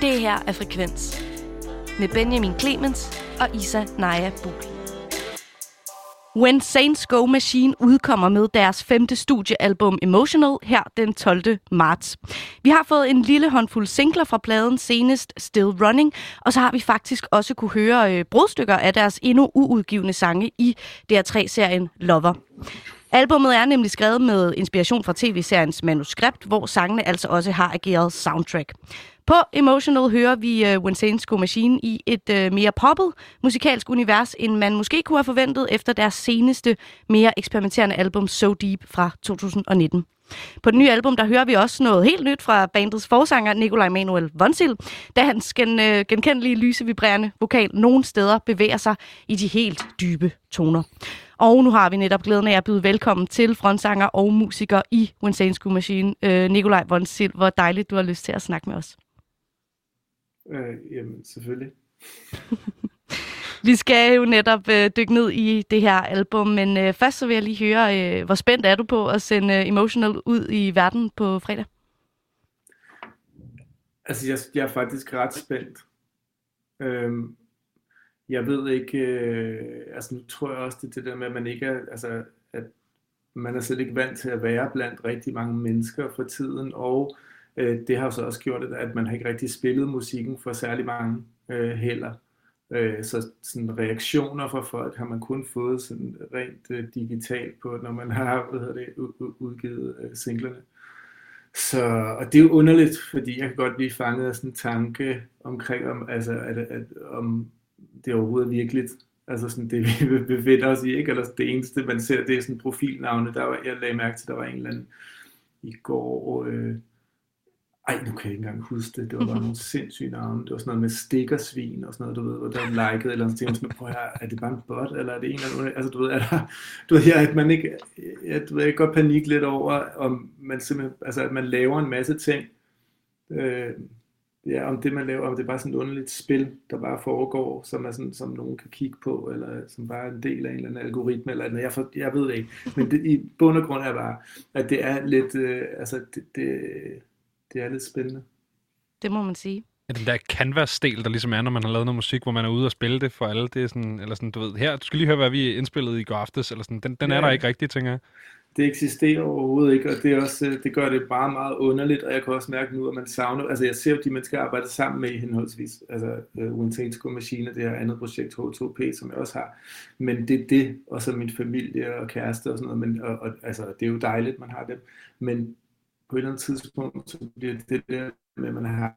Det her er Frekvens med Benjamin Clemens og Isa Naja Buhl. When Saints Go Machine udkommer med deres femte studiealbum Emotional her den 12. marts. Vi har fået en lille håndfuld singler fra pladen senest Still Running, og så har vi faktisk også kunne høre øh, brudstykker af deres endnu uudgivende sange i DR3-serien Lover. Albummet er nemlig skrevet med inspiration fra tv-seriens manuskript, hvor sangene altså også har ageret soundtrack. På Emotional hører vi uh, When Machine i et uh, mere poppet musikalsk univers, end man måske kunne have forventet efter deres seneste, mere eksperimenterende album So Deep fra 2019. På det nye album, der hører vi også noget helt nyt fra bandets forsanger Nikolaj Manuel Vonsil, da hans gen, øh, genkendelige lyse vibrerende vokal nogle steder bevæger sig i de helt dybe toner. Og nu har vi netop glæden af at byde velkommen til frontsanger og musiker i Winsane School Machine, øh, Nikolaj Vonsil. Hvor dejligt, du har lyst til at snakke med os. Øh, jamen, selvfølgelig. Vi skal jo netop øh, dykke ned i det her album, men øh, først så vil jeg lige høre, øh, hvor spændt er du på at sende øh, Emotional ud i verden på fredag? Altså, jeg, jeg er faktisk ret spændt. Øhm, jeg ved ikke, øh, altså nu tror jeg også, det det der med, at man ikke er, altså, at man er slet ikke vant til at være blandt rigtig mange mennesker for tiden, og øh, Øh, det har så også gjort, at man har ikke rigtig spillet musikken for særlig mange øh, heller. Øh, så sådan reaktioner fra folk har man kun fået sådan rent øh, digitalt på, når man har hvad hedder det, udgivet øh, singlerne. Så, og det er jo underligt, fordi jeg kan godt blive fanget af sådan en tanke omkring, om, altså, at, at, om det er overhovedet virkeligt. Altså sådan det, vi befinder os i, ikke? Eller det eneste, man ser, det er sådan profilnavne. Der var, jeg lagde mærke til, der var en eller anden i går, øh, ej, nu kan jeg ikke engang huske det. Det var bare nogle sindssyge navne. Det var sådan noget med stikkersvin og sådan noget, du ved, hvor der likede eller sådan noget. Prøv her, er det bare en bot, eller er det en eller anden? Altså, du ved, er der, du ved, at man ikke, jeg, du ved, jeg godt panik lidt over, om man simpelthen, altså, at man laver en masse ting, øh, ja, om det man laver, om det er bare sådan et underligt spil, der bare foregår, som, er sådan, som nogen kan kigge på, eller som bare er en del af en eller anden algoritme, eller noget. Jeg, for, jeg ved det ikke. Men det, i bund og grund er bare, at det er lidt, øh, altså det, det, det er lidt spændende. Det må man sige. Ja, den der canvas-del, der ligesom er, når man har lavet noget musik, hvor man er ude og spille det for alle, det er sådan, eller sådan, du ved, her, du skal lige høre, hvad vi indspillede i går aftes, eller sådan, den, den ja. er der ikke rigtigt, tænker jeg. Det eksisterer overhovedet ikke, og det, er også, det gør det meget, meget underligt, og jeg kan også mærke nu, at man savner, altså jeg ser, at de mennesker arbejder sammen med i henholdsvis, altså uh, Winter School Machine, det her andet projekt H2P, som jeg også har, men det er det, og så min familie og kæreste og sådan noget, men, og, og, altså det er jo dejligt, man har dem, men på et eller andet tidspunkt, så bliver det der med, at man har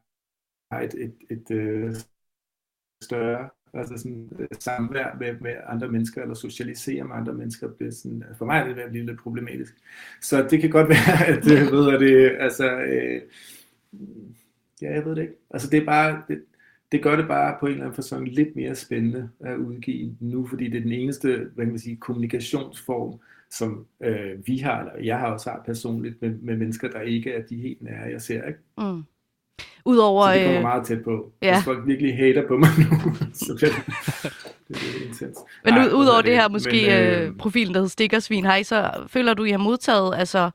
et, et, et, øh, større altså sådan, øh, samvær med, med andre mennesker, eller socialisere med andre mennesker, bliver sådan, for mig er det ved at blive lidt problematisk. Så det kan godt være, at det, ved jeg, det, altså, øh, ja, jeg ved det ikke. Altså det er bare, det, det gør det bare på en eller anden fasong lidt mere spændende at udgive nu, fordi det er den eneste, hvad kan man sige, kommunikationsform, som øh, vi har, eller jeg har også har personligt med, med mennesker, der ikke er de helt nære, jeg ser. Ikke? Mm. Udover, så det kommer øh, meget tæt på. Ja. Hvis folk virkelig hater på mig nu, så bliver det, det er intens. Men ud, udover det, det her måske men, øh, øh, profilen, der hedder Stikkersvin, I så, føler du, I har modtaget altså,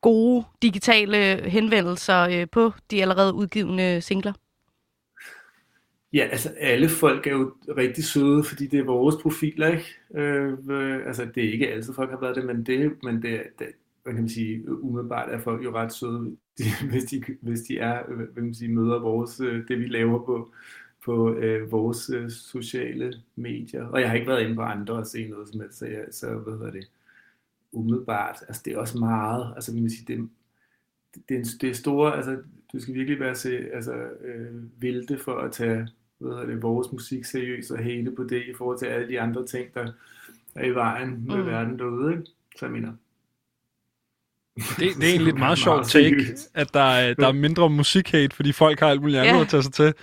gode digitale henvendelser øh, på de allerede udgivende singler? Ja, altså alle folk er jo rigtig søde, fordi det er vores profiler, ikke? Øh, øh, altså det er ikke altid folk har været det, men det, men det, det hvad kan man sige, umiddelbart er folk jo ret søde, hvis de, hvis de er, øh, hvad kan man sige, møder vores, øh, det vi laver på, på øh, vores øh, sociale medier. Og jeg har ikke været inde på andre og se noget som helst, så, jeg, så hvad hedder det, umiddelbart, altså det er også meget, altså kan man sige, det, det, er, det er store, altså du skal virkelig være se, altså, øh, vilde for at tage hvad det, vores musik seriøst og hele på det i forhold til alle de andre ting, der er i vejen med mm. verden derude. Ikke? Så jeg mener, det, det er egentlig et meget sjovt take, at der er, der er mindre musikhate, fordi folk har alt muligt andet yeah. at tage sig til.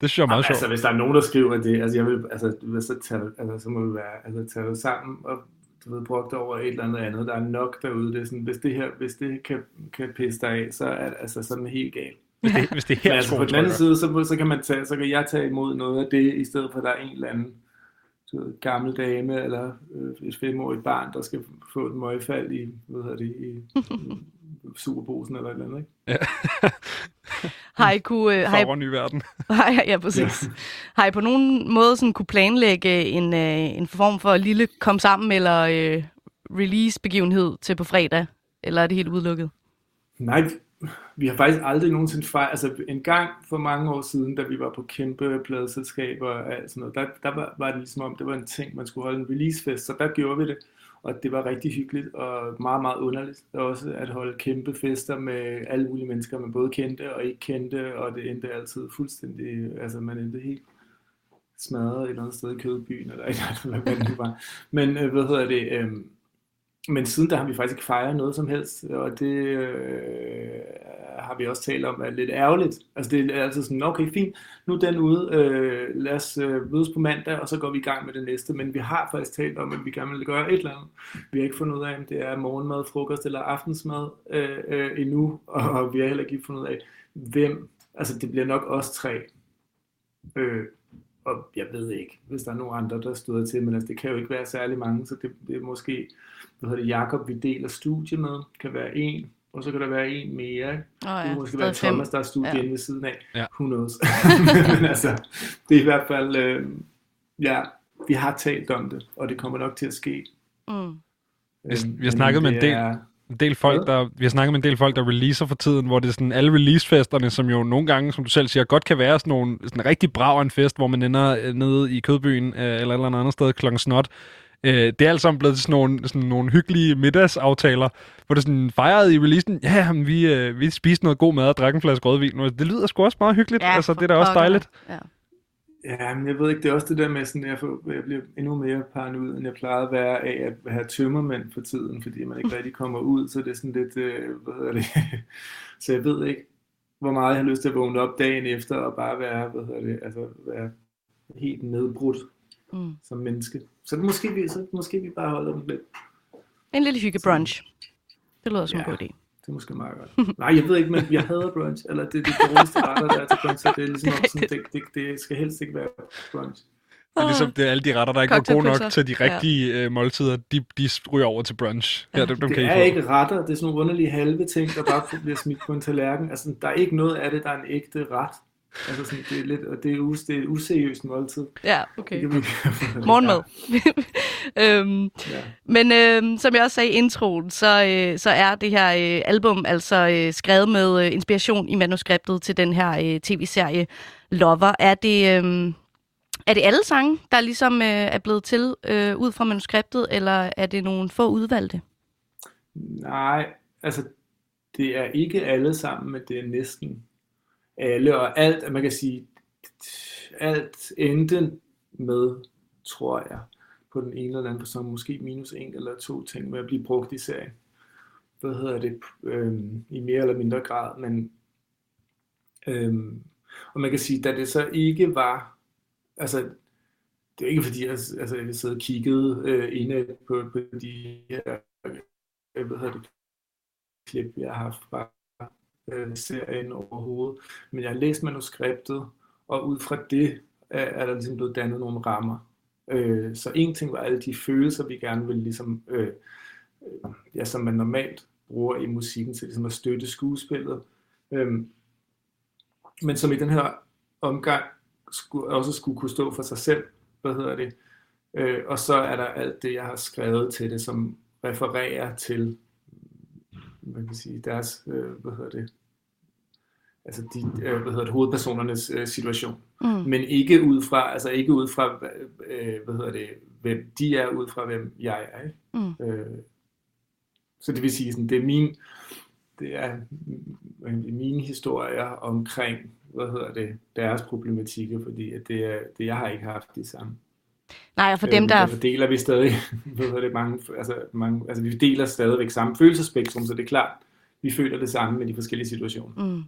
Det synes jeg er meget Jamen, sjovt. Altså, hvis der er nogen, der skriver det, altså, jeg vil, altså, så, tage, altså, så må vi være, altså, tage det sammen og du ved, brugt over et eller andet andet. Der er nok derude. Det er sådan, hvis det her, hvis det kan, kan pisse dig af, så er det altså sådan helt galt. Hvis det, hvis det er her, Men altså, på den anden side, så, så, kan man tage, så kan jeg tage imod noget af det, i stedet for at der er en eller anden så gammel dame eller øh, et femårigt barn, der skal få et møgfald i, hvad hedder det, i, i superbosen eller et eller andet, ikke? Ja. har I kunne... Øh, har I, ny verden. har, ja, præcis. Har I på nogen måde sådan kunne planlægge en, øh, en form for lille kom sammen eller øh, release-begivenhed til på fredag? Eller er det helt udelukket? Nej, vi har faktisk aldrig nogensinde fejret, altså en gang for mange år siden, da vi var på kæmpe pladeselskaber og alt sådan noget, der, der var, var det ligesom om, det var en ting, man skulle holde en releasefest, så der gjorde vi det, og det var rigtig hyggeligt og meget, meget underligt også at holde kæmpe fester med alle mulige mennesker, man både kendte og ikke kendte, og det endte altid fuldstændig, altså man endte helt smadret et eller andet sted i kødbyen, eller et eller andet, hvad det var. Men øh, hvad hedder det, øh, men siden der har vi faktisk ikke fejret noget som helst, og det øh, har vi også talt om er lidt ærgerligt. Altså det er altid sådan, okay fint, nu er den ude, øh, lad os øh, mødes på mandag, og så går vi i gang med det næste. Men vi har faktisk talt om, at vi gerne vil gøre et eller andet. Vi har ikke fundet ud af, om det er morgenmad, frokost eller aftensmad øh, øh, endnu, og vi har heller ikke fundet ud af, hvem, altså det bliver nok os tre. Øh, og jeg ved ikke, hvis der er nogen andre, der støder til, men altså, det kan jo ikke være særlig mange, så det, det er måske, hvad hedder det, Jakob, vi deler studie med, kan være en, og så kan der være en mere. Oh, ja. Det måske være Thomas, der er studie Ja. ved siden af. Ja. Who knows? men altså, det er i hvert fald, øh, ja, vi har talt om det, og det kommer nok til at ske. Mm. Øhm, Vi- vi har snakket med en del- er- En del folk, der, vi har snakket med en del folk, der releaser for tiden, hvor det er sådan alle releasefesterne, som jo nogle gange, som du selv siger, godt kan være sådan nogle sådan rigtig brav en fest, hvor man ender øh, nede i Kødbyen øh, eller et eller andet sted klokken snot. Øh, det er alt sammen blevet sådan nogle, sådan nogle hyggelige middagsaftaler, hvor det sådan fejrede i releasen, ja, men vi, øh, vi spiste noget god mad og drak en flaske rødvin. Og Det lyder sgu også meget hyggeligt. Ja, altså, det er da også dejligt. Ja. Ja, men jeg ved ikke, det er også det der med sådan, at jeg, får, jeg bliver endnu mere paranoid, end jeg plejede at være af at have tømmermænd for tiden, fordi man ikke rigtig kommer ud, så det er sådan lidt, øh, hvad hedder det, så jeg ved ikke, hvor meget jeg har lyst til at vågne op dagen efter og bare være, hvad hedder det, altså være helt nedbrudt Mm. som menneske. Så det måske vi, så måske vi bare holder dem lidt. En lille hyggebrunch. Det lyder som en Ja. god idé. Det er måske meget godt. Nej, jeg ved ikke, men jeg hader brunch, eller det er de dårligste retter, der er til brunch, så det er ligesom om sådan, det, det, det skal helst ikke være brunch. Det er ligesom det er alle de retter, der ikke var gode nok til de rigtige ja. øh, måltider, de, de ryger over til brunch. Ja, dem, dem Det kan I er ikke retter, det er sådan nogle underlige halve ting, der bare bliver smidt på en tallerken. Altså, der er ikke noget af det, der er en ægte ret. Altså, sådan, det er lidt, og det er, us, det er et useriøst måltid. Ja, Det okay. kan vi- Morgenmad. øhm, Ja. men øhm, som jeg også sagde i introen, så, øh, så er det her øh, album altså øh, skrevet med øh, inspiration i manuskriptet til den her øh, tv-serie Lover. Er det, øh, er det alle sange, der ligesom øh, er blevet til øh, ud fra manuskriptet, eller er det nogle få udvalgte? Nej, altså, det er ikke alle sammen, men det er næsten Øh, alle, og alt, man kan sige, alt endte med, tror jeg, på den ene eller anden person, måske minus en eller to ting med at blive brugt i serien. Hvad hedder det? Øhm, I mere eller mindre grad, men øhm, og man kan sige, da det så ikke var, altså det er ikke fordi, jeg, altså, jeg sad og kiggede øh, inde på, på de her, øh, hvad hedder det, klip, jeg har haft fra øh, serien overhovedet. Men jeg har læst manuskriptet, og ud fra det er, er der ligesom blevet dannet nogle rammer. Øh, så en ting var alle de følelser, vi gerne ville ligesom, øh, øh, ja, som man normalt bruger i musikken til ligesom at støtte skuespillet. Øh, men som i den her omgang skulle, også skulle kunne stå for sig selv, hvad hedder det. Øh, og så er der alt det, jeg har skrevet til det, som refererer til hvad kan sige, deres, øh, hvad hedder det, altså de, øh, hvad hedder det, hovedpersonernes øh, situation. Mm. Men ikke ud fra, altså ikke ud fra, øh, hvad hedder det, hvem de er, ud fra hvem jeg er. Ikke? Mm. Øh, så det vil sige, sådan, det er min, det er man mine historier omkring, hvad hedder det, deres problematikker, fordi at det er, det jeg har ikke haft de samme. Nej, og for dem, Øhm, der... Derfor deler vi stadig, hedder det, mange, altså, mange, altså vi deler stadigvæk samme følelsespektrum, så det er klart, vi føler det samme med de forskellige situationer. Mm.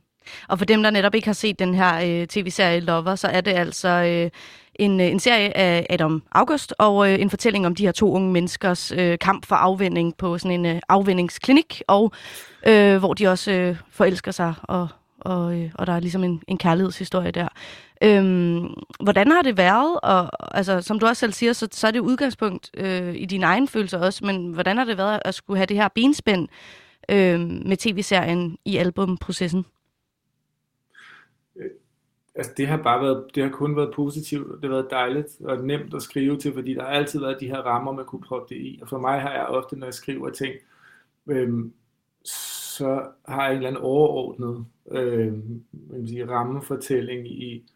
Og for dem, der netop ikke har set den her øh, tv-serie Lover, så er det altså øh, en, øh, en serie af Adam August og øh, en fortælling om de her to unge menneskers øh, kamp for afvinding på sådan en øh, afvindingsklinik, og øh, hvor de også øh, forelsker sig, og, og, øh, og der er ligesom en, en kærlighedshistorie der. Øhm, hvordan har det været? Og, altså, som du også selv siger, så, så er det udgangspunkt øh, i dine egne følelser også, men hvordan har det været at skulle have det her benspænd øh, med tv-serien i albumprocessen? Øh, altså det har bare været, det har kun været positivt, det har været dejligt og nemt at skrive til, fordi der har altid været de her rammer, man kunne proppe det i. Og for mig har jeg ofte, når jeg skriver ting, øhm, så har jeg en eller anden overordnet øh, man sige, rammefortælling i,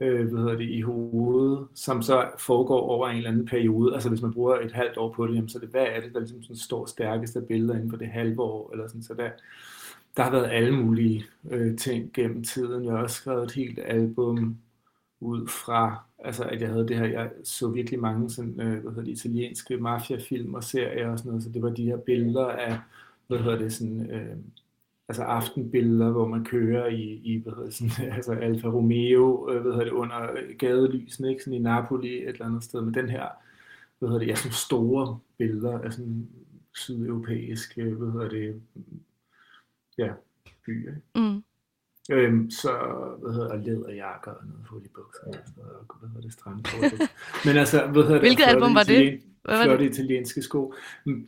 øh, hvad hedder det, i hovedet, som så foregår over en eller anden periode. Altså hvis man bruger et halvt år på det, jamen, så er det, hvad er det, der ligesom sådan står stærkest af billeder inden for det halve år, eller sådan, så der, der har været alle mulige øh, ting gennem tiden. Jeg har også skrevet et helt album ud fra, altså at jeg havde det her, jeg så virkelig mange sådan, øh, hvad hedder det, italienske mafiafilm og serier og sådan noget, så det var de her billeder af, hvad hedder det, sådan, øh, altså aftenbilleder, hvor man kører i, i hvad hedder det, sådan, altså Alfa Romeo, øh, hvad hedder det, under gadelysen, ikke? Sådan i Napoli et eller andet sted, med den her, hvad hedder det, ja, sådan store billeder af sådan sydeuropæiske, hvad hedder det, ja, byer. Mm. Øhm, så, hvad hedder det, læderjakker og noget hul i bukserne, og hvad hedder det, strandkort. Men altså, hvad hedder det, Hvilket album var det? Flotte det? italienske sko.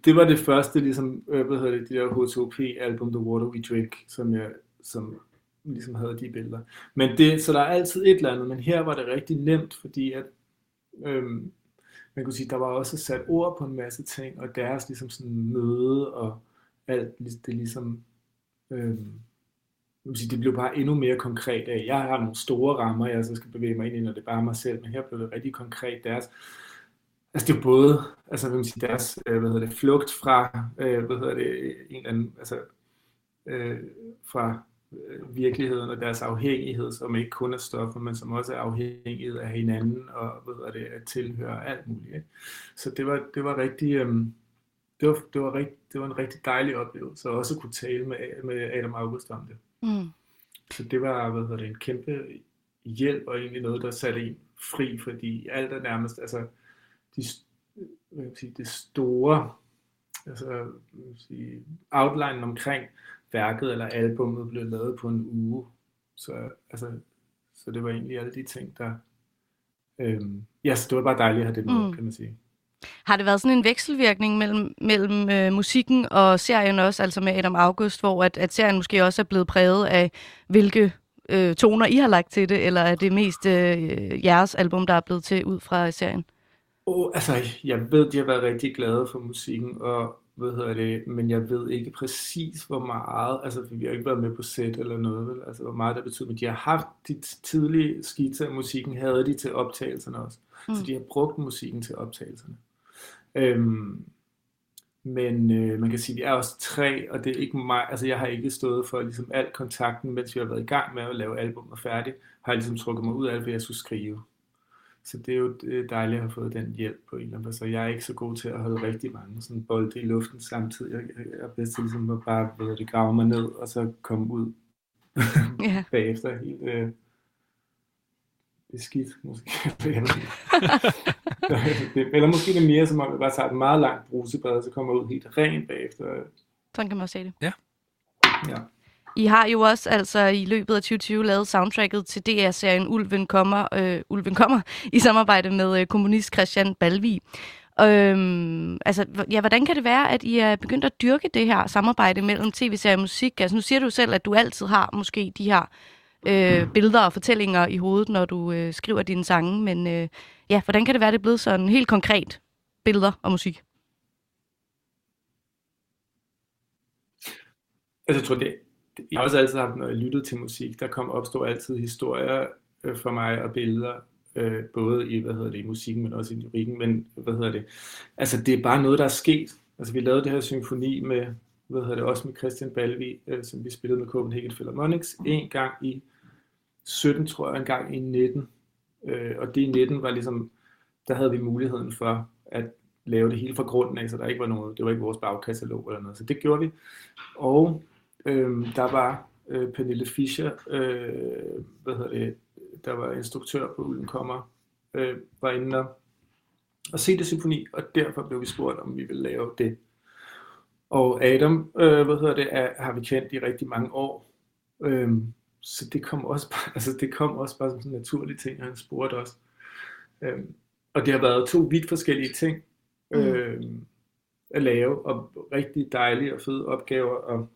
Det var det første, ligesom, øh, hvad hedder det, de der H2P-album, The Water We Drink, som jeg, som ligesom havde de billeder. Men det, så der er altid et eller andet, men her var det rigtig nemt, fordi at, øhm, man kunne sige, der var også sat ord på en masse ting, og deres ligesom sådan møde, og alt det ligesom, øhm, man sige, det blev bare endnu mere konkret af, jeg har nogle store rammer, jeg så skal bevæge mig ind i, når det er bare mig selv, men her blev det rigtig konkret deres, Altså det er både, altså hvad man siger, deres, øh, hvad hedder det, flugt fra, øh, hvad hedder det, en eller anden, altså øh, fra øh, virkeligheden og deres afhængighed, som ikke kun er stoffer, men som også er afhængighed af hinanden og hvad hedder det, at tilhøre alt muligt. Ikke? Så det var, det var rigtig, øh, det var, det, var rigt, det var en rigtig dejlig oplevelse, at også kunne tale med, med Adam August om det. Mm. Så det var, hvad hedder det, en kæmpe hjælp og egentlig noget, der satte en fri, fordi alt er nærmest, altså de, hvad kan sige, det store altså, hvad sige, outline omkring værket eller albummet blev lavet på en uge. Så, altså, så det var egentlig alle de ting, der... Øhm, ja, så det var bare dejligt at have det med, mm. kan man sige. Har det været sådan en vekselvirkning mellem, mellem øh, musikken og serien også, altså med Adam August, hvor at, at serien måske også er blevet præget af, hvilke øh, toner I har lagt til det, eller er det mest øh, jeres album, der er blevet til ud fra serien? Oh, altså, jeg ved, de har været rigtig glade for musikken, og hvad hedder det, men jeg ved ikke præcis, hvor meget, altså vi har ikke været med på set eller noget, vel? altså hvor meget det betyder, men de har haft de tidlige skitser af musikken, havde de til optagelserne også, mm. så de har brugt musikken til optagelserne. Øhm, men øh, man kan sige, at vi er også tre, og det er ikke mig, altså jeg har ikke stået for ligesom al kontakten, mens vi har været i gang med at lave albumet færdigt, har jeg ligesom trukket mig ud af alt, hvad jeg skulle skrive. Så det er jo dejligt at have fået den hjælp på en eller anden måde. Så jeg er ikke så god til at holde rigtig mange sådan bolde i luften samtidig. Jeg er bedst til ligesom at bare ved det, grave mig ned, og så komme ud yeah. bagefter helt øh, beskidt, måske. eller måske det mere som om, jeg bare tager et meget langt brusebad, og så kommer ud helt rent bagefter. Sådan kan man også se det. Ja. Ja. I har jo også altså i løbet af 2020 lavet soundtracket til DR-serien Ulven kommer, øh, Ulven kommer i samarbejde med øh, kommunist Christian Balvi. Øhm, altså, ja, hvordan kan det være, at I er begyndt at dyrke det her samarbejde mellem tv-serie og musik? Altså, nu siger du selv, at du altid har måske de her øh, billeder og fortællinger i hovedet, når du øh, skriver dine sange, men øh, ja, hvordan kan det være, at det er blevet sådan helt konkret billeder og musik? Altså, jeg tror, det, jeg har også altid haft, når jeg lyttede til musik, der kom opstår altid historier øh, for mig og billeder, øh, både i, hvad hedder det, i musikken, men også i lyrikken, men hvad hedder det, altså det er bare noget, der er sket. Altså vi lavede det her symfoni med, hvad hedder det, også med Christian Balvi, øh, som vi spillede med Copenhagen Philharmonics, en gang i 17, tror jeg, en gang i 19. Øh, og det i 19 var ligesom, der havde vi muligheden for at lave det hele fra grunden af, så der ikke var noget, det var ikke vores bagkatalog eller noget, så det gjorde vi. Og øh, der var øh, Pernille Fischer, øh, hvad hedder det, der var instruktør på Ulden Kommer, øh, var inde og, og se det symfoni, og derfor blev vi spurgt, om vi ville lave det. Og Adam, øh, hvad hedder det, er, har vi kendt i rigtig mange år. Øh, så det kom også bare, altså det kom også bare som sådan en naturlig ting, og han spurgte os. Øh, og det har været to vidt forskellige ting øh, mm. at lave, og rigtig dejlige og fede opgaver, og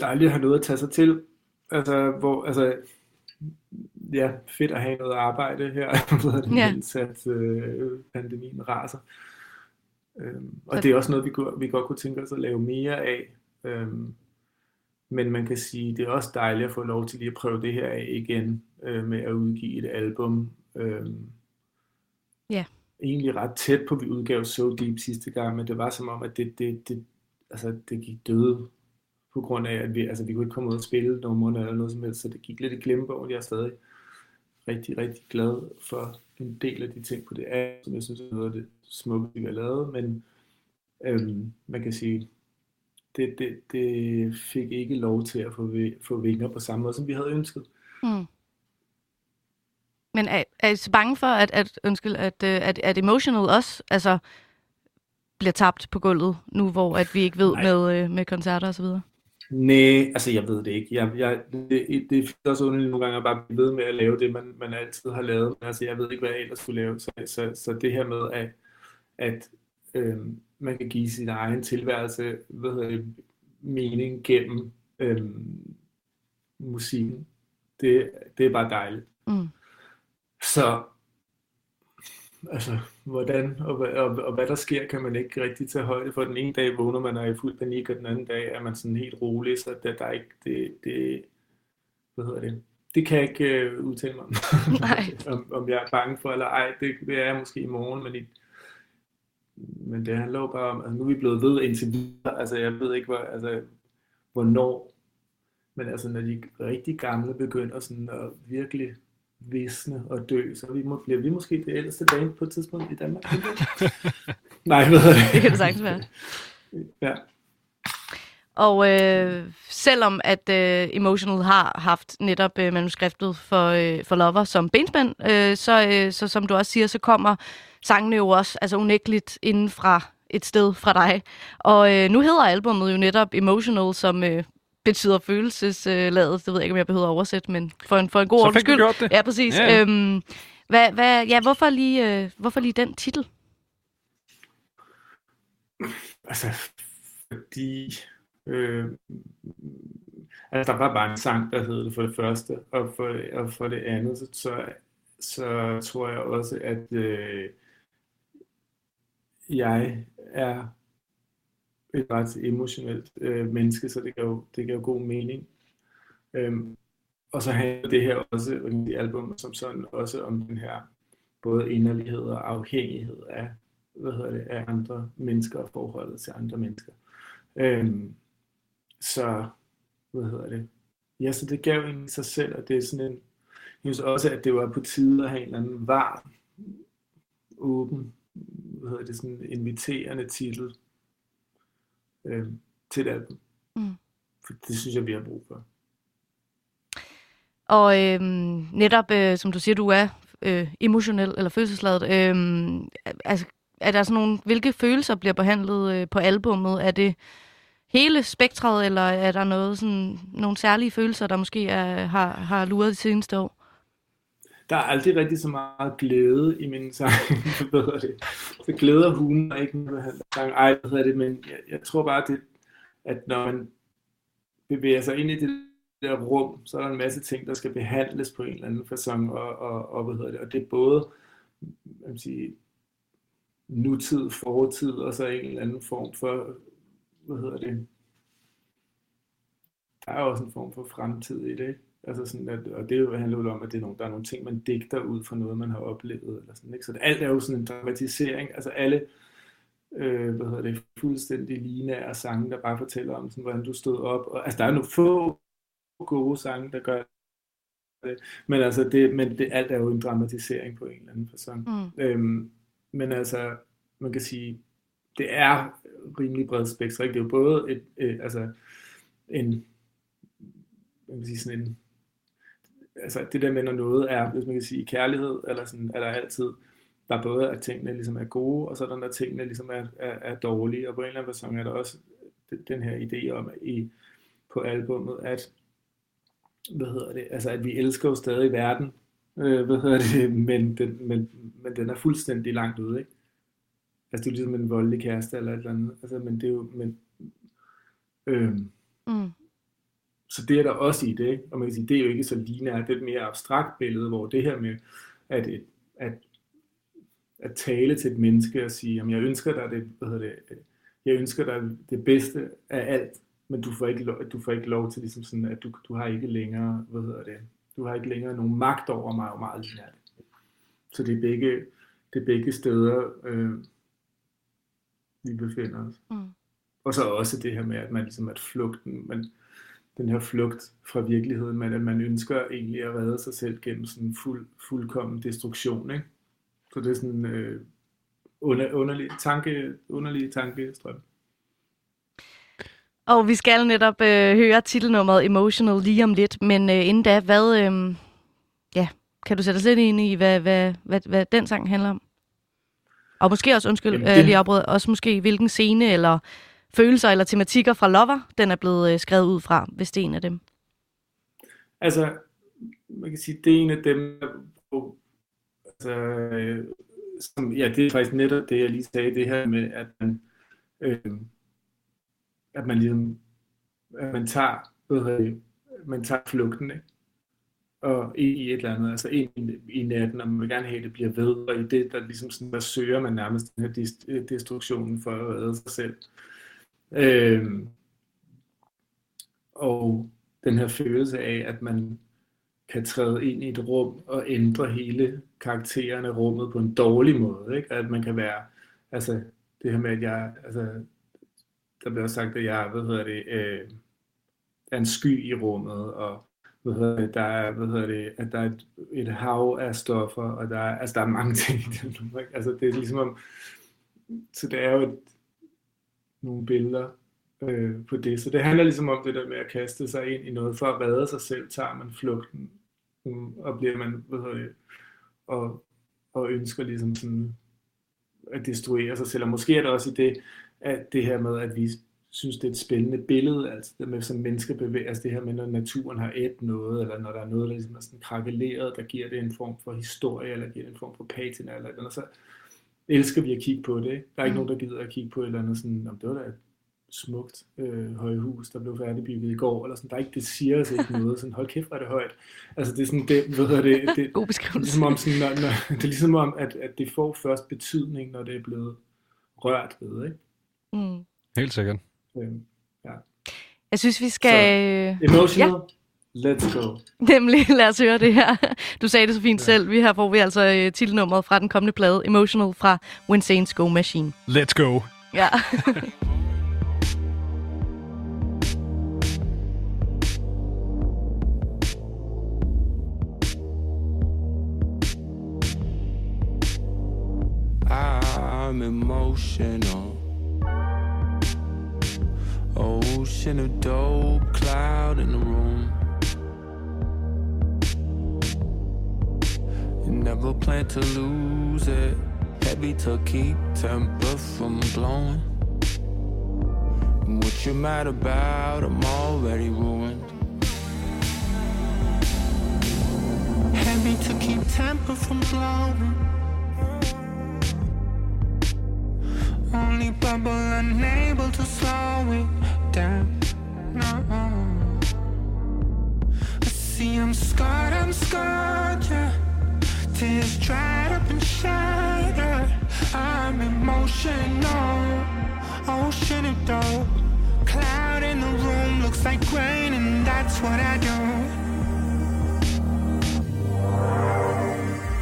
dejligt at have noget at tage sig til. Altså, hvor, altså, ja, fedt at have noget arbejde her, ja. mens at øh, pandemien raser. Øhm, og det er også noget, vi, kunne, vi godt kunne tænke os at lave mere af. Øhm, men man kan sige, det er også dejligt at få lov til lige at prøve det her af igen, øh, med at udgive et album. Øh, ja. Egentlig ret tæt på, vi udgav So Deep sidste gang, men det var som om, at det, det, det, altså, det gik døde på grund af, at vi, altså, vi kunne ikke komme ud og spille nogle måneder eller noget som helst, så det gik lidt i glemmebogen. Jeg er stadig rigtig, rigtig glad for en del af de ting på det af, som jeg synes er noget af det smukke, vi har lavet, men øhm, man kan sige, det, det, det fik ikke lov til at få, få vinger på samme måde, som vi havde ønsket. Mm. Men er, er I så bange for, at, at, undskyld, at, øh, at, at emotional også altså, bliver tabt på gulvet, nu hvor at vi ikke ved med, øh, med koncerter osv.? Nej, altså jeg ved det ikke. Jeg, jeg, det, det er også underligt nogle gange at bare blive ved med at lave det, man, man altid har lavet. Men altså jeg ved ikke, hvad jeg ellers skulle lave. Så, så, så det her med, at, at øh, man kan give sin egen tilværelse hvad hedder det, mening gennem øh, musikken, det, det er bare dejligt. Mm. Så altså, hvordan og, og, og hvad der sker, kan man ikke rigtig tage højde for. Den ene dag vågner man og er i fuld panik, og den anden dag er man sådan helt rolig, så der, der er ikke, det, det, hvad hedder det, det kan jeg ikke uh, udtale mig om. om, om jeg er bange for eller ej, det, det er jeg måske i morgen, men, i, men det handler jo bare om, altså nu er vi blevet ved indtil videre, altså jeg ved ikke, hvor, altså, hvornår, men altså når de rigtig gamle begynder sådan at virkelig visne og dø, så vi må, bliver vi måske det ældste band på et tidspunkt i Danmark. Nej, hvad det? Det kan det sagtens være. Ja. Og øh, selvom at øh, Emotional har haft netop øh, manuskriptet for, øh, for Lover som benspænd, øh, så, øh, så som du også siger, så kommer sangene jo også altså unægteligt inden fra et sted fra dig. Og øh, nu hedder albumet jo netop Emotional, som øh, betyder følelsesladet. Det ved jeg ikke, om jeg behøver at oversætte, men for en, for en god ordens skyld. gjort det. Ja, præcis. Ja, ja. Øhm, hvad, hvad, ja, hvorfor, lige, øh, hvorfor lige den titel? Altså, fordi... Øh, altså, der var bare en sang, der hed det for det første, og for, og for det andet, så, så, så tror jeg også, at øh, jeg er et ret emotionelt øh, menneske, så det giver jo, det giver jo god mening. Øhm, og så handler det her også, i album som sådan, også om den her både inderlighed og afhængighed af, hvad hedder det, af andre mennesker og forholdet til andre mennesker. Øhm, så, hvad hedder det, ja, så det gav en sig selv, og det er sådan en, jeg synes også, at det var på tide at have en eller anden varm, åben, hvad hedder det, sådan inviterende titel, øh, til et album. Mm. For det synes jeg, vi har brug for. Og øh, netop, øh, som du siger, du er øh, emotionel eller følelsesladet. Øh, altså, er der sådan nogle, hvilke følelser bliver behandlet øh, på albummet? Er det hele spektret, eller er der noget sådan, nogle særlige følelser, der måske er, har, har luret de seneste år? Der er aldrig rigtig så meget glæde i min sang. hvad det? Så glæde og humor er ikke noget, sang. Ej, hvad hedder det, men jeg, jeg tror bare, det, at når man bevæger sig ind i det der rum, så er der en masse ting, der skal behandles på en eller anden façon, og, og, og, hvad hedder det, og det er både vil sige, nutid, fortid, og så en eller anden form for, hvad hedder det, der er også en form for fremtid i det, ikke? Altså sådan, at, og det handler jo om, at det er nogle, der er nogle ting, man digter ud fra noget, man har oplevet. Eller sådan, ikke? Så det, alt er jo sådan en dramatisering. Altså alle øh, hvad hedder det, fuldstændig lineære sange, der bare fortæller om, sådan, hvordan du stod op. Og, altså der er nogle få gode sange, der gør det. Men altså, det, men det, alt er jo en dramatisering på en eller anden fasong. Mm. Øhm, men altså, man kan sige, det er rimelig bred spektrum. Det er jo både et, øh, altså, en, man kan sige sådan en altså det der med, når noget er, hvis man kan sige, kærlighed, eller sådan, er der altid, der både, at tingene ligesom er gode, og så er der, når tingene ligesom er, er, er dårlige, og på en eller anden person er der også den her idé om i, på albummet, at hvad hedder det, altså at vi elsker jo stadig verden, øh, hvad hedder det, men den, men, men den er fuldstændig langt ude, ikke? Altså det er ligesom en voldelig kæreste eller et eller andet, altså men det er jo, men, øh, mm så det er der også i det, ikke? og man kan sige, det er jo ikke så lineært, det er et mere abstrakt billede, hvor det her med at, et, at, at tale til et menneske og sige, jamen jeg ønsker dig det, hvad hedder det, jeg ønsker dig det bedste af alt, men du får ikke lov, du får ikke lov til ligesom sådan, at du, du har ikke længere, hvad hedder det, du har ikke længere nogen magt over mig, og meget lineært. Så det er begge, det er begge steder, øh, vi befinder os. Mm. Og så også det her med, at man ligesom, at flugten, man, den her flugt fra virkeligheden, men at man ønsker egentlig at redde sig selv gennem sådan en fuld, fuldkommen destruktion, ikke? Så det er sådan øh, under, underlig, tanke, underlig tankestrøm. Og vi skal netop øh, høre titelnummeret Emotional lige om lidt, men øh, inden da, hvad, øh, ja, kan du sætte os lidt ind i, hvad, hvad, hvad, hvad den sang handler om? Og måske også, undskyld, Jamen, det... øh, lige afbrød, også måske hvilken scene eller følelser eller tematikker fra Lover, den er blevet øh, skrevet ud fra, hvis det er en af dem. Altså, man kan sige, det er en af dem, hvor, altså, øh, som, ja, det er faktisk netop det, jeg lige sagde, det her med, at man, øh, at man ligesom, at man tager, hvad man tager flugten, ikke? og i et eller andet, altså ind i natten, og man vil gerne have, at det bliver ved, og i det, der ligesom sådan, der søger man nærmest den her øh, destruktion for at redde sig selv. Øh, og den her følelse af, at man kan træde ind i et rum og ændre hele karakteren af rummet på en dårlig måde. Ikke? At man kan være, altså det her med, at jeg, altså, der bliver sagt, at jeg, hvad hedder det, øh, er en sky i rummet, og hvad hedder det, der er, hvad hedder det, at der er et, et hav af stoffer, og der er, altså der er mange ting i det. Ikke? Altså det er ligesom om, så det er jo et, nogle billeder øh, på det. Så det handler ligesom om det der med at kaste sig ind i noget for at redde sig selv, tager man flugten, mm, og bliver man, hvad hedder det, og, og ønsker ligesom sådan at destruere sig selv. Og måske er det også i det, at det her med, at vi synes, det er et spændende billede, altså det med, som mennesker bevæger, altså det her med, når naturen har et noget, eller når der er noget, der ligesom er sådan krakeleret, der giver det en form for historie, eller giver det en form for patina, eller eller så elsker vi at kigge på det. Ikke? Der er ikke mm. nogen, der gider at kigge på et eller andet sådan, om det var da et smukt øh, højhus, der blev færdigbygget i går, eller sådan, der er ikke, det siger os ikke noget, sådan, hold kæft, hvor er det højt. Altså det er sådan, det, hvad det, det, God beskrivelse. Ligesom om, sådan, når, når, det er ligesom om, at, at det får først betydning, når det er blevet rørt ved, ikke? Mm. Helt sikkert. Øhm, ja. Jeg synes, vi skal... Så, emotional, ja. Let's go. Nemlig, lad os høre det her. Du sagde det så fint ja. selv. Vi har får vi altså uh, titelnummeret fra den kommende plade, Emotional fra When Saints Go Machine. Let's go. Ja. I'm emotional. Ocean of dope cloud in the room. Never plan to lose it. Heavy to keep temper from blowing. What you mad about? I'm already ruined. Heavy to keep temper from blowing. Only bubble, unable to slow it down. No. I see I'm scarred, I'm scarred, yeah. Tears dried up and shattered. I'm emotional, ocean of dope. Cloud in the room looks like rain, and that's what I do.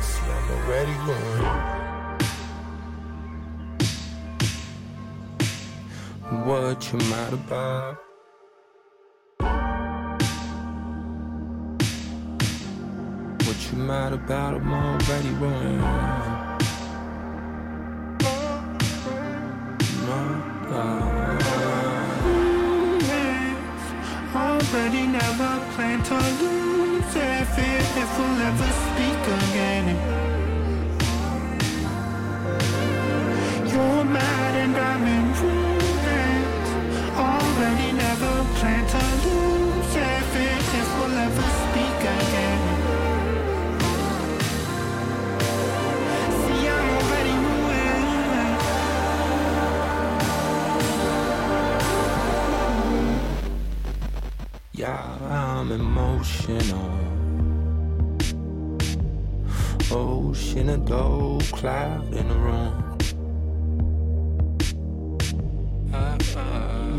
See, I'm already ruined. what you mad about. What you mad about, I'm already ruined. Already never plan to lose it, if we'll ever speak again. You're mad and I'm in I'm emotional. Ocean of gold cloud in the room.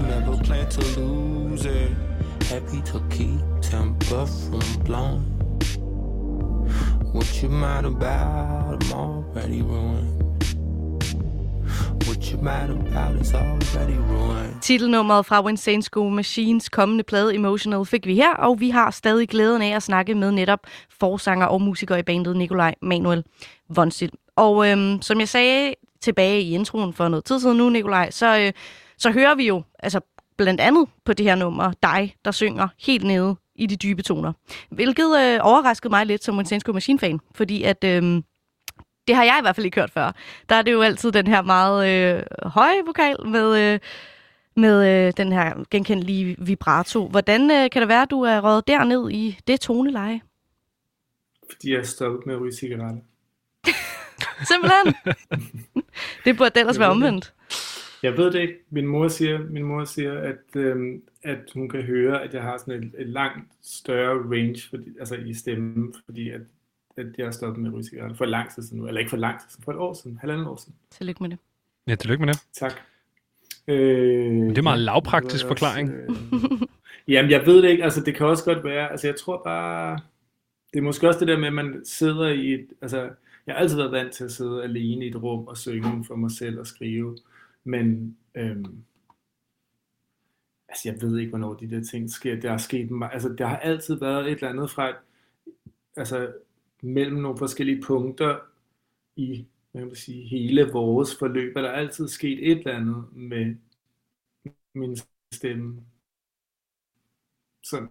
Never plan to lose it. Happy to keep temper from blown. What you mad about? I'm already ruined. Mad about is already ruined. Titelnummeret fra Insane School Machines kommende plade Emotional fik vi her, og vi har stadig glæden af at snakke med netop forsanger og musiker i bandet Nikolaj Manuel Vonsil. Og øhm, som jeg sagde tilbage i introen for noget tid siden nu, Nikolaj, så, øh, så hører vi jo altså blandt andet på det her nummer dig, der synger helt nede i de dybe toner. Hvilket øh, overraskede mig lidt som en School Machine-fan, fordi at... Øh, det har jeg i hvert fald ikke hørt før. Der er det jo altid den her meget øh, høje vokal med, øh, med øh, den her genkendelige vibrato. Hvordan øh, kan det være, at du er røget derned i det toneleje? Fordi jeg er stoppet med at ryge cigaretter. Simpelthen. det burde ellers være omvendt. Jeg ved det ikke. Min mor siger, min mor siger at, øhm, at hun kan høre, at jeg har sådan et, et langt større range fordi, altså i stemmen, fordi at, at jeg har stoppet med at ryge cigaretter for lang tid siden nu. Eller ikke for lang tid siden, for et år siden, halvandet år siden. Tillykke med det. Ja, tillykke med det. Tak. Øh, det er en meget lavpraktisk forklaring. Øh, jamen, jeg ved det ikke. Altså, det kan også godt være. Altså, jeg tror bare... Det er måske også det der med, at man sidder i et... Altså, jeg har altid været vant til at sidde alene i et rum og synge for mig selv og skrive. Men øhm, altså jeg ved ikke, hvornår de der ting sker. Der er sket, altså der har altid været et eller andet fra, et, altså mellem nogle forskellige punkter i hvad kan man sige, hele vores forløb, er der altid sket et eller andet med min stemme. Sådan,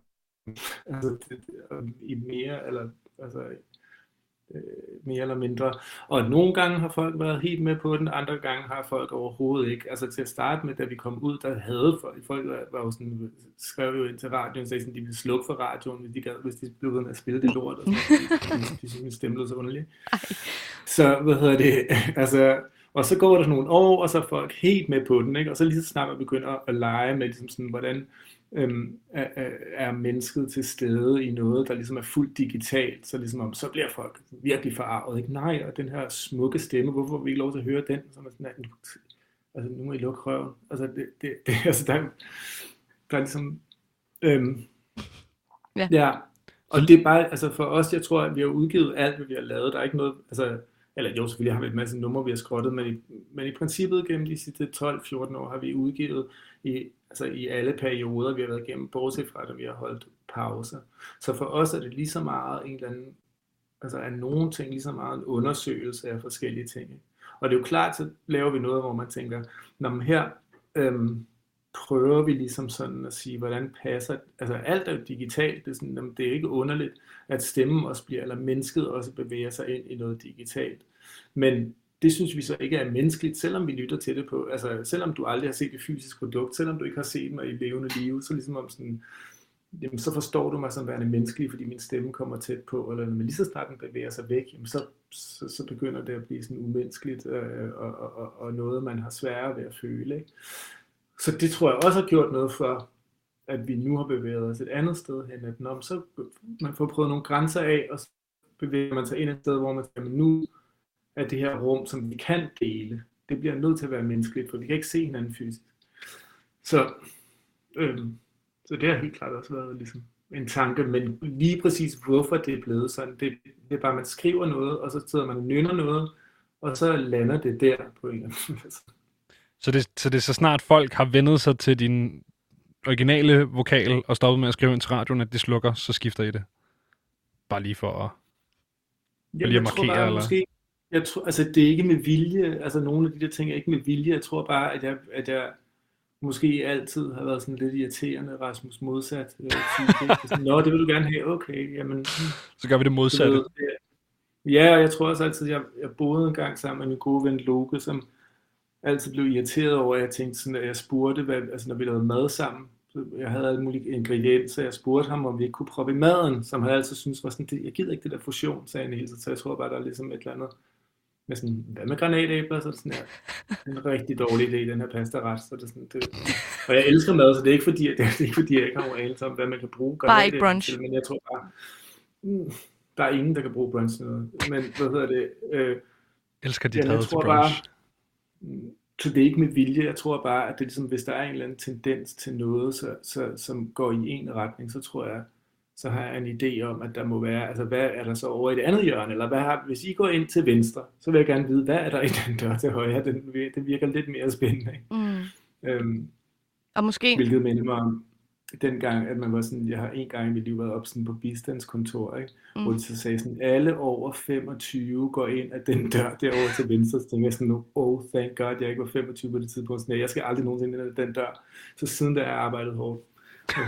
altså, i mere, eller altså, mere eller mindre. Og nogle gange har folk været helt med på den, andre gange har folk overhovedet ikke. Altså til at starte med, da vi kom ud, der havde folk, folk var jo sådan, skrev jo ind til radioen, sagde sådan, de ville slukke for radioen, hvis de, gad, hvis de blev ved med at spille det lort, og sådan, de, de synes, min stemme lød så underligt. Så, hvad hedder det, altså, og så går der nogle år, og så er folk helt med på den, ikke? og så lige så snart man begynder at lege med, ligesom sådan, hvordan, øhm, er, er mennesket til stede i noget, der ligesom er fuldt digitalt, så ligesom om, så bliver folk virkelig forarvet, ikke? Nej, og den her smukke stemme, hvorfor vil vi ikke lov til at høre den? Så er man sådan, altså nu må I lukke røven. Altså, det, det, det, altså der, der er ligesom, øhm, ja. ja. Og det er bare, altså for os, jeg tror, at vi har udgivet alt, hvad vi har lavet. Der er ikke noget, altså, eller jo, selvfølgelig har vi en masse numre, vi har skrottet, men i, men i princippet gennem de sidste 12-14 år har vi udgivet i altså i alle perioder, vi har været igennem, bortset fra, at vi har holdt pauser. Så for os er det lige så meget en eller anden, altså er nogle ting lige så meget en undersøgelse af forskellige ting. Og det er jo klart, så laver vi noget, hvor man tænker, når man her øhm, prøver vi ligesom sådan at sige, hvordan passer, altså alt er jo digitalt, det er, sådan, jamen, det er ikke underligt, at stemmen også bliver, eller mennesket også bevæger sig ind i noget digitalt. Men det synes vi så ikke er menneskeligt, selvom vi lytter til det på, altså selvom du aldrig har set et fysisk produkt, selvom du ikke har set mig i levende liv, så ligesom om sådan, jamen, så forstår du mig som værende menneskelig, fordi min stemme kommer tæt på, eller når man lige så snart den bevæger sig væk, jamen, så, så, så begynder det at blive sådan umenneskeligt, øh, og, og, og, og noget, man har sværere ved at føle. Ikke? Så det tror jeg også har gjort noget for, at vi nu har bevæget os et andet sted hen, at når man så man får prøvet nogle grænser af, og så bevæger man sig ind et sted, hvor man siger, nu af det her rum, som vi kan dele. Det bliver nødt til at være menneskeligt, for vi kan ikke se hinanden fysisk. Så, øhm, så det har helt klart også været ligesom en tanke, men lige præcis hvorfor det er blevet sådan, det, det er bare, at man skriver noget, og så sidder man og nynner noget, og så lander det der på en eller anden måde. Så det, så det er så snart folk har vendet sig til din originale vokal og stoppet med at skrive ind til radioen, at de slukker, så skifter I det? Bare lige for at, Jamen, lige at markere? Tror bare, eller? Måske, jeg tror, altså det er ikke med vilje, altså nogle af de der ting er ikke med vilje. Jeg tror bare, at jeg, at jeg måske altid har været sådan lidt irriterende, Rasmus modsat. Øh, sådan, Nå, det vil du gerne have, okay, jamen. Så gør vi det modsatte. Ved, ja, og jeg tror også altid, jeg, jeg boede en gang sammen med min gode ven Loke, som altid blev irriteret over, at jeg tænkte sådan, at jeg spurgte, hvad, altså når vi lavede mad sammen, jeg havde alle mulige ingredienser, jeg spurgte ham, om vi ikke kunne proppe i maden, som han altid syntes var sådan, jeg gider ikke det der fusion, sagde han hele tiden, så jeg tror bare, der er ligesom et eller andet, med sådan, hvad med granatæbler? Så er det sådan her, det er en rigtig dårlig idé, den her pasta-ret. Så det er sådan, det, og jeg elsker mad, så det er ikke fordi, det er ikke fordi jeg ikke har nogen anelse om, hvad man kan bruge granatæbler brunch. til, men jeg tror bare, mm, der er ingen, der kan bruge brunch til noget. Men hvad hedder det? Øh, Elsker dit had jeg tror bare, mm, så det er ikke med vilje. Jeg tror bare, at det er ligesom, hvis der er en eller anden tendens til noget, så, så, som går i en retning, så tror jeg, så har jeg en idé om, at der må være, altså hvad er der så over i det andet hjørne, eller hvad har, hvis I går ind til venstre, så vil jeg gerne vide, hvad er der i den dør til højre, den, det virker lidt mere spændende. Ikke? Mm. Øhm, Og måske... hvilket minder mig om dengang, at man var sådan, jeg har en gang i mit liv været op sådan på bistandskontor, ikke? Mm. hvor de så sagde sådan, alle over 25 går ind af den dør derovre til venstre, så tænkte jeg sådan, oh thank god, jeg ikke var 25 på det tidspunkt, sådan, jeg skal aldrig nogensinde ind ad den dør, så siden da har jeg arbejdet hårdt, på,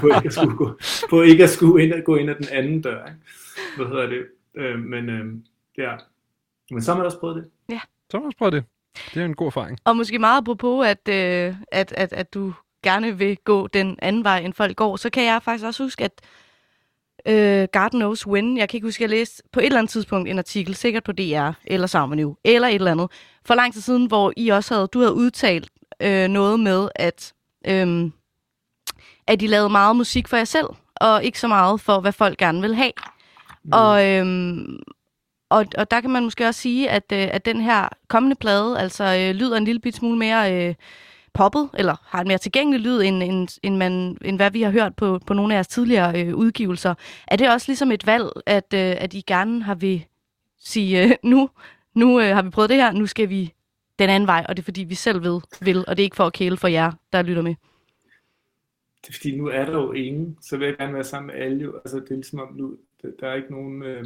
på, ikke at skulle gå, på ikke at skulle ind, at gå ind ad den anden dør, ikke? hvad hedder det, øh, men øh, ja, men så har man også prøvet det. Så må man prøve det. Det er en god erfaring. Og måske meget apropos, at, øh, at, at, at du gerne vil gå den anden vej, end folk går, så kan jeg faktisk også huske, at øh, God Knows When, jeg kan ikke huske, at jeg læste på et eller andet tidspunkt en artikel, sikkert på DR, eller Sammen nu, eller et eller andet, for lang tid siden, hvor I også havde, du havde udtalt øh, noget med, at, øh, at I lavede meget musik for jer selv, og ikke så meget for, hvad folk gerne vil have. Mm. Og, øhm, og, og der kan man måske også sige, at, øh, at den her kommende plade altså øh, lyder en lille bit smule mere øh, poppet, eller har en mere tilgængelig lyd, end, end, end, man, end hvad vi har hørt på, på nogle af jeres tidligere øh, udgivelser. Er det også ligesom et valg, at, øh, at I gerne har vil sige, øh, nu, nu øh, har vi prøvet det her, nu skal vi den anden vej, og det er fordi, vi selv ved, vil, og det er ikke for at kæle for jer, der lytter med. Det er fordi, nu er der jo ingen, så vil jeg gerne være sammen med alle. Jo. Altså, det er ligesom om nu, der, er ikke nogen, øh,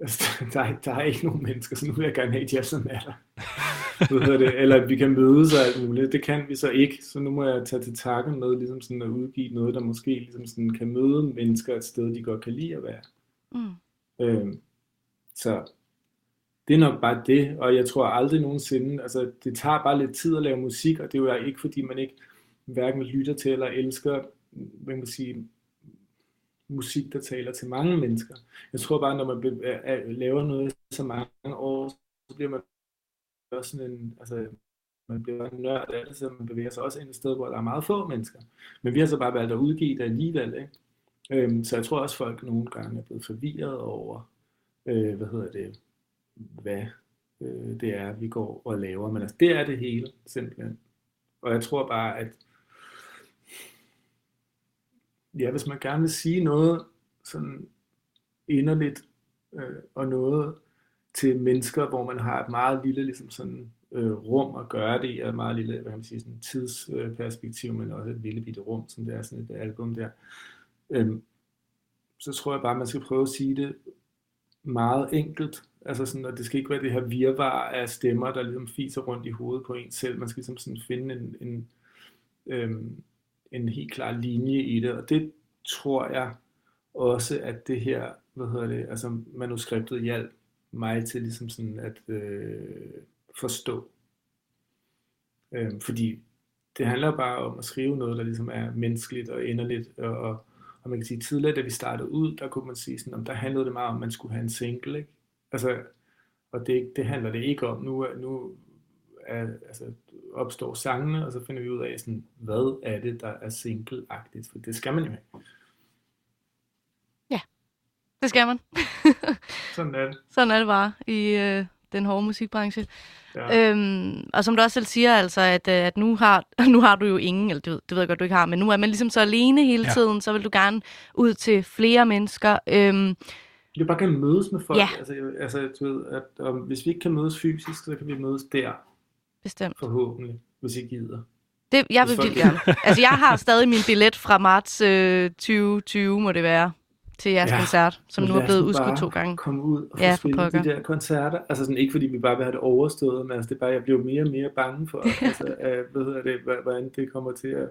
altså, der, er, der er ikke nogen mennesker, så nu vil jeg gerne have, at de sammen er der. Det? Eller at vi kan mødes og alt muligt. Det kan vi så ikke, så nu må jeg tage til takke med ligesom sådan at udgive noget, der måske ligesom sådan kan møde mennesker et sted, de godt kan lide at være. Mm. Øhm, så det er nok bare det, og jeg tror aldrig nogensinde, altså det tager bare lidt tid at lave musik, og det er jo ikke fordi man ikke hverken lytter til eller elsker, hvad man sige, musik, der taler til mange mennesker. Jeg tror bare, når man laver noget så mange år, så bliver man også sådan en, altså man bliver en nørd af det, så man bevæger sig også ind et sted, hvor der er meget få mennesker. Men vi har så bare valgt at udgive det alligevel, ikke? Øhm, så jeg tror også, folk nogle gange er blevet forvirret over, øh, hvad hedder det, hvad øh, det er, vi går og laver. Men altså, det er det hele, simpelthen. Og jeg tror bare, at ja, hvis man gerne vil sige noget sådan inderligt øh, og noget til mennesker, hvor man har et meget lille ligesom sådan, øh, rum at gøre det i, og et meget lille hvad kan man sige, sådan tidsperspektiv, men også et lille bitte rum, som det er sådan et album der, øh, så tror jeg bare, man skal prøve at sige det meget enkelt. Altså sådan, og det skal ikke være det her virvar af stemmer, der ligesom fiser rundt i hovedet på en selv. Man skal ligesom sådan finde en, en, øh, en helt klar linje i det, og det tror jeg også, at det her, hvad hedder det, altså manuskriptet hjalp mig til ligesom sådan at øh, forstå. Øh, fordi det handler bare om at skrive noget, der ligesom er menneskeligt og inderligt, og, og, og man kan sige, tidligere, da vi startede ud, der kunne man sige sådan, om der handlede det meget om, at man skulle have en single, ikke? Altså, og det, det handler det ikke om. Nu, nu er, altså, opstår sangene, og så finder vi ud af, sådan, hvad er det, der er single-agtigt, for det skal man jo have. Det skal man. Sådan er det. Sådan er det bare i øh, den hårde musikbranche. Ja. Øhm, og som du også selv siger, altså, at, øh, at nu, har, nu har du jo ingen, eller det ved, det ved jeg godt, du ikke har, men nu er man ligesom så alene hele Ja. tiden, så vil du gerne ud til flere mennesker. Øhm, Vi bare kan mødes med folk. Ja. Altså, altså, du ved, at um, hvis vi ikke kan mødes fysisk, så kan vi mødes der, bestemt. forhåbentlig, hvis I gider. Det, jeg vil Hvis vildt folk- gerne. Altså, jeg har stadig min billet fra marts øh, 2020, må det være, til jeres ja. Koncert, som nu er blevet udskudt to gange. komme ud og Ja, pokker. de der koncerter. Altså sådan, ikke fordi vi bare vil have det overstået, men altså, det er bare, jeg bliver mere og mere bange for, altså, at, hvad hedder det, hvordan det kommer til at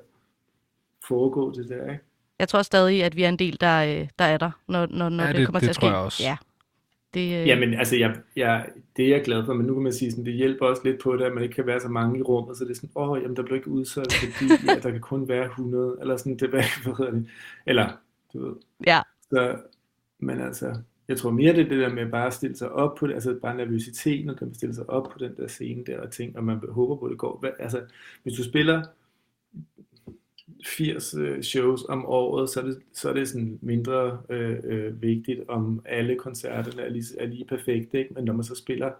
foregå det der, ikke? Jeg tror stadig, at vi er en del, der, øh, der er der, når, når, når Ja, det, det- kommer det til at ske. tror jeg også. Ja. Det, øh, Jamen, altså, jeg, jeg, det er jeg glad for, men nu kan man sige, sådan, det hjælper også lidt på det, at man ikke kan være så mange i rummet, så det er sådan, åh, jamen, der bliver ikke udsolgt, fordi at der kan kun være 100, eller sådan, det, hvad hedder det, eller, du ved, ja. så, men altså, jeg tror mere, det er det der med bare at stille sig op på det, altså bare nervøsiteten, og man stille sig op på den der scene der, og ting, og man håber på, at det går. Altså, hvis du spiller 80 øh, shows om året, så er det, så er det sådan mindre øh, øh, vigtigt, om alle koncerterne er lige, er lige perfekte, ikke? men når man så spiller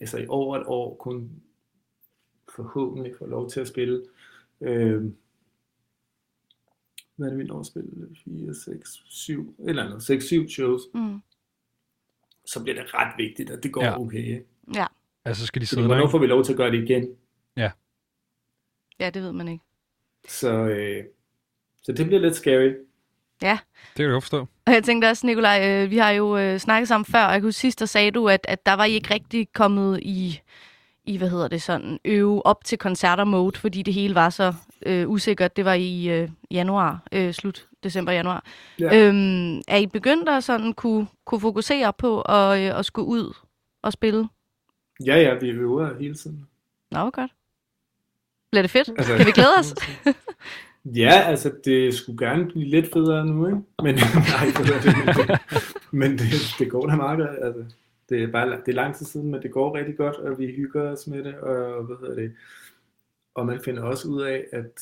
altså i over et år kun forhåbentlig får lov til at spille øh, hvad er det, vi når at spille? 4, 6, 7, eller andet, 6, 7 shows, Mm. så bliver det ret vigtigt, at det går Ja. ja. okay. Ikke? Ja. Altså, skal de Fordi sidde der, hvornår ikke? får vi lov til at gøre det igen? ja, det ved man ikke. Så, øh, så det bliver lidt scary. Ja, Det kan jeg godt forstå. og jeg tænkte også, Nikolaj, øh, vi har jo øh, snakket sammen før, og jeg kunne sidst, der sagde du, at, at der var I ikke rigtig kommet i, i, hvad hedder det sådan, øve op til koncerter-mode, fordi det hele var så øh, usikkert. Det var i øh, januar, øh, slut december-januar. Ja. Øhm, er I begyndt at sådan kunne, kunne fokusere på at, øh, at skulle ud og spille? Ja, ja, vi øver hele tiden. Nå, godt. Bliver det fedt? Altså- Kan vi glæde os? Ja, altså det skulle gerne blive lidt federe nu, ikke? Men, nej, det, men det, det går da meget godt. Altså, det er bare det er lang tid siden, men det går rigtig godt, og vi hygger os med det, og hvad hedder det? Og man finder også ud af, at,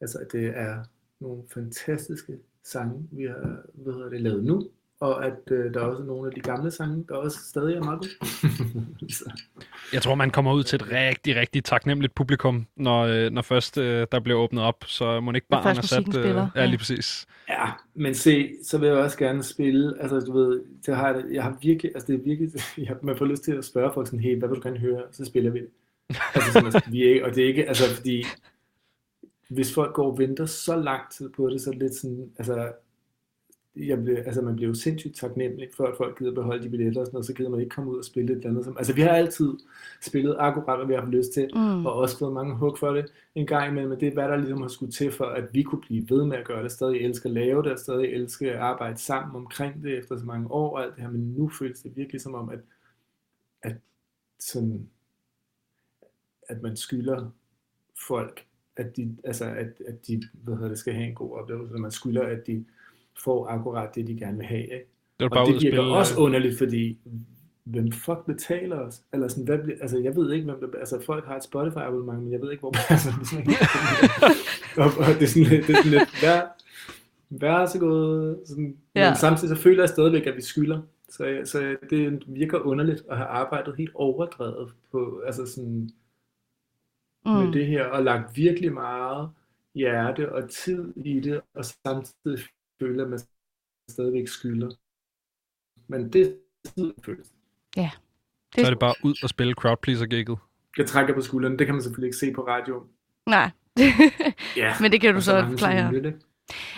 altså, at det er nogle fantastiske sange, vi har hvad hedder det, lavet nu, og at øh, der er også nogle af de gamle sange, der også stadig er meget gode. Så, Jeg tror, man kommer ud til et rigtig, rigtig taknemmeligt publikum, når, øh, når først øh, der bliver åbnet op, så må ikke bare er sat... spiller, ja, ja. lige præcis. Ja, men se, så vil jeg også gerne spille, altså du ved, det har jeg, jeg har virkelig, altså det er virkelig, jeg, man får lyst til at spørge folk sådan, hey, hvad vil du gerne høre, så spiller vi det. Altså sådan, altså, vi er ikke, og det er ikke, altså fordi, hvis folk går og venter så lang tid på det, så er det lidt sådan, altså, jeg bliver, altså man bliver jo sindssygt taknemmelig for, at folk gider beholde de billetter og sådan noget, så gider man ikke komme ud og spille et eller andet. Som, altså vi har altid spillet akkurat, hvad vi har haft lyst til, Mm. og også fået mange hug for det en gang imellem, men det er hvad der ligesom har skulle til for, at vi kunne blive ved med at gøre det, stadig elske at lave det, og stadig elske at arbejde sammen omkring det efter så mange år og alt det her, men nu føles det virkelig som om, at, at, sådan, at man skylder folk, at de, altså, at, at de hvad hedder det, skal have en god oplevelse, og man skylder, at de får akkurat det, de gerne vil have. Ikke? Det er Og bare det virker spille... også øh, underligt, fordi hvem fuck betaler os? Eller sådan, hvad altså jeg ved ikke, hvem der, altså folk har et Spotify abonnement, men jeg ved ikke, hvor, altså, det er sådan, og, og, det er sådan lidt, det er sådan lidt vær, vær så god, sådan, Ja. men samtidig så føler jeg stadigvæk, at vi skylder. Så, så det virker underligt at have arbejdet helt overdrevet på, altså sådan, mm. med det her, og lagt virkelig meget hjerte og tid i det, og samtidig føler, at man stadigvæk skylder. Men det er sådan føles. Så er det bare ud og spille crowdpleaser-gigget. Jeg trækker på skulderen, det kan man selvfølgelig ikke se på radio. Nej. Ja, Men det kan du og så forklare her.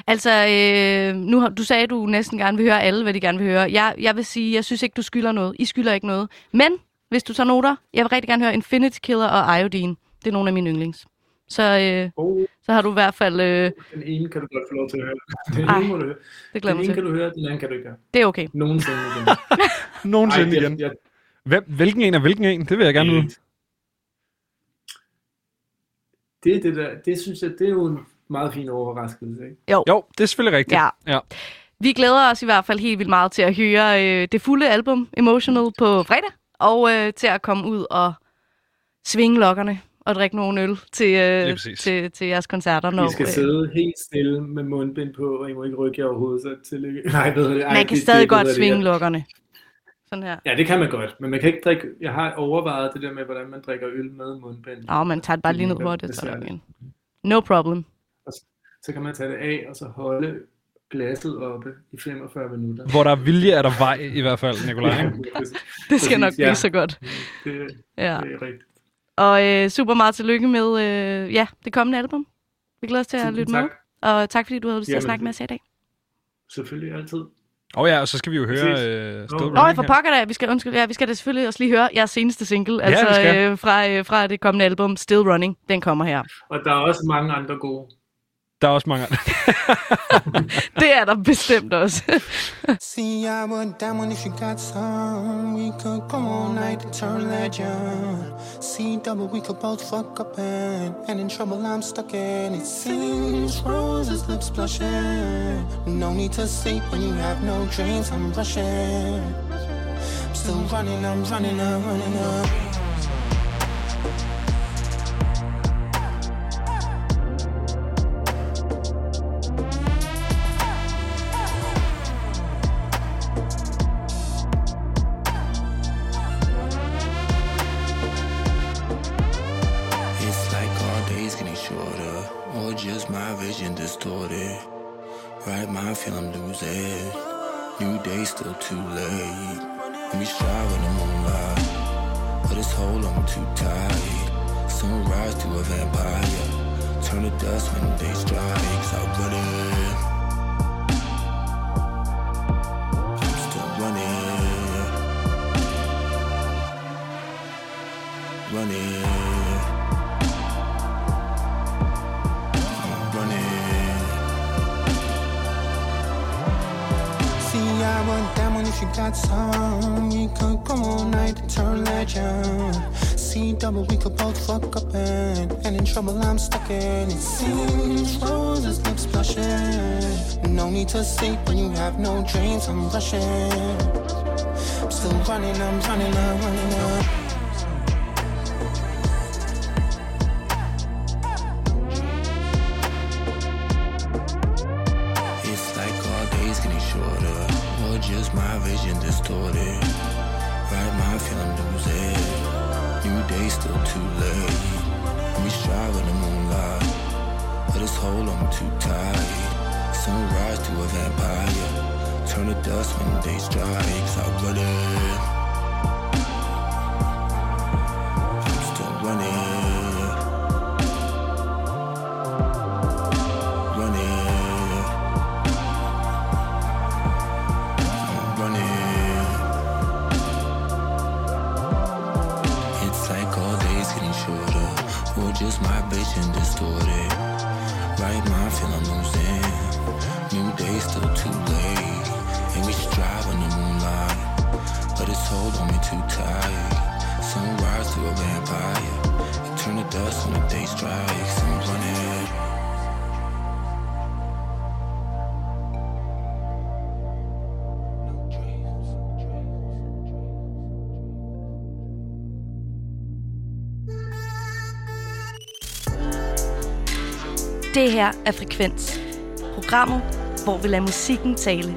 Altså, øh, nu har, du sagde, at du næsten gerne vil høre alle, hvad de gerne vil høre. Jeg, jeg vil sige, jeg synes ikke, du skylder noget. I skylder ikke noget. Men, hvis du tager noter, jeg vil rigtig gerne høre Infinity Killer og Iodine. Det er nogle af mine yndlings. Så, øh, Oh, så har du i hvert fald... Øh, den ene kan du godt få lov til at høre. Den Ej, ene må du høre. det glæder Den ene kan til. du høre, den anden kan du ikke høre. Det er okay. Nogensinde igen. Nogensinde Ej, igen. jeg, jeg, Hvem, hvilken en er hvilken en? Det vil jeg gerne vide. det, er det, der, det synes jeg, det er jo en meget fin overraskelse. Ikke? Jo, det er selvfølgelig rigtigt. Ja. ja. Vi glæder os i hvert fald helt vildt meget til at høre øh, det fulde album Emotional på fredag. Og øh, til at komme ud og svinge lokkerne og drikke nogle øl til, øh, til, til jeres koncerter. Når, I skal øh, sidde helt stille med mundbind på, og I må ikke rykke jer overhovedet. Så tillykke. Nej, ved det, ej, man kan det- stadig det- godt svinge lokkerne. Sådan her. Ja, det kan man godt, men man kan ikke drikke... Jeg har overvejet det der med, hvordan man drikker øl med mundbind. Nå, man tager det bare lige ned hurtigt. Så er igen. No problem. Så kan man tage det af, og så holde glasset oppe i 45 minutter. Hvor der er vilje, er der vej i hvert fald, Nikolaj. ikke? Det skal Præcis, nok blive ja. så godt. Det, Ja. det er rigtigt. Og øh, super meget tillykke med øh, ja, det kommende album. Vi glæder os til at Tusind lytte tak. med. Og tak fordi du havde lyst til at snakke med os i dag. Selvfølgelig altid. Og ja, og så skal vi jo høre øh, Nå, Running for pokker da. Vi skal, undskyld, ja, vi skal da selvfølgelig også lige høre jeres seneste single. Ja, altså øh, fra, øh, fra det kommende album, Still Running. Den kommer her. Og der er også mange andre gode. Der er også mange Det er der bestemt også. See, I would down when if you got some. We could go all night and turn legend. See, double, we could both fuck up and, and in trouble I'm stuck in. It seems roses, lips blushing. No need to sleep when you have no dreams. I'm rushing. I'm still running, I'm running, I'm running up. Got some. We could go all night turn legend. See, double, we could both fuck up and, and in trouble I'm stuck in. It seems roses, lips blushing. No need to sleep when you have no dreams. I'm rushing. I'm still running, I'm running, I'm running getting shorter, or just my vision distorted. Right mind feel I'm losing. New day still too late. We strive in the moonlight, but this hold on too tight. Sunrise to a vampire. Turn to dust when day strikes. I'm running. I'm Det her er Frekvens. Programmet, hvor vi lader musikken tale.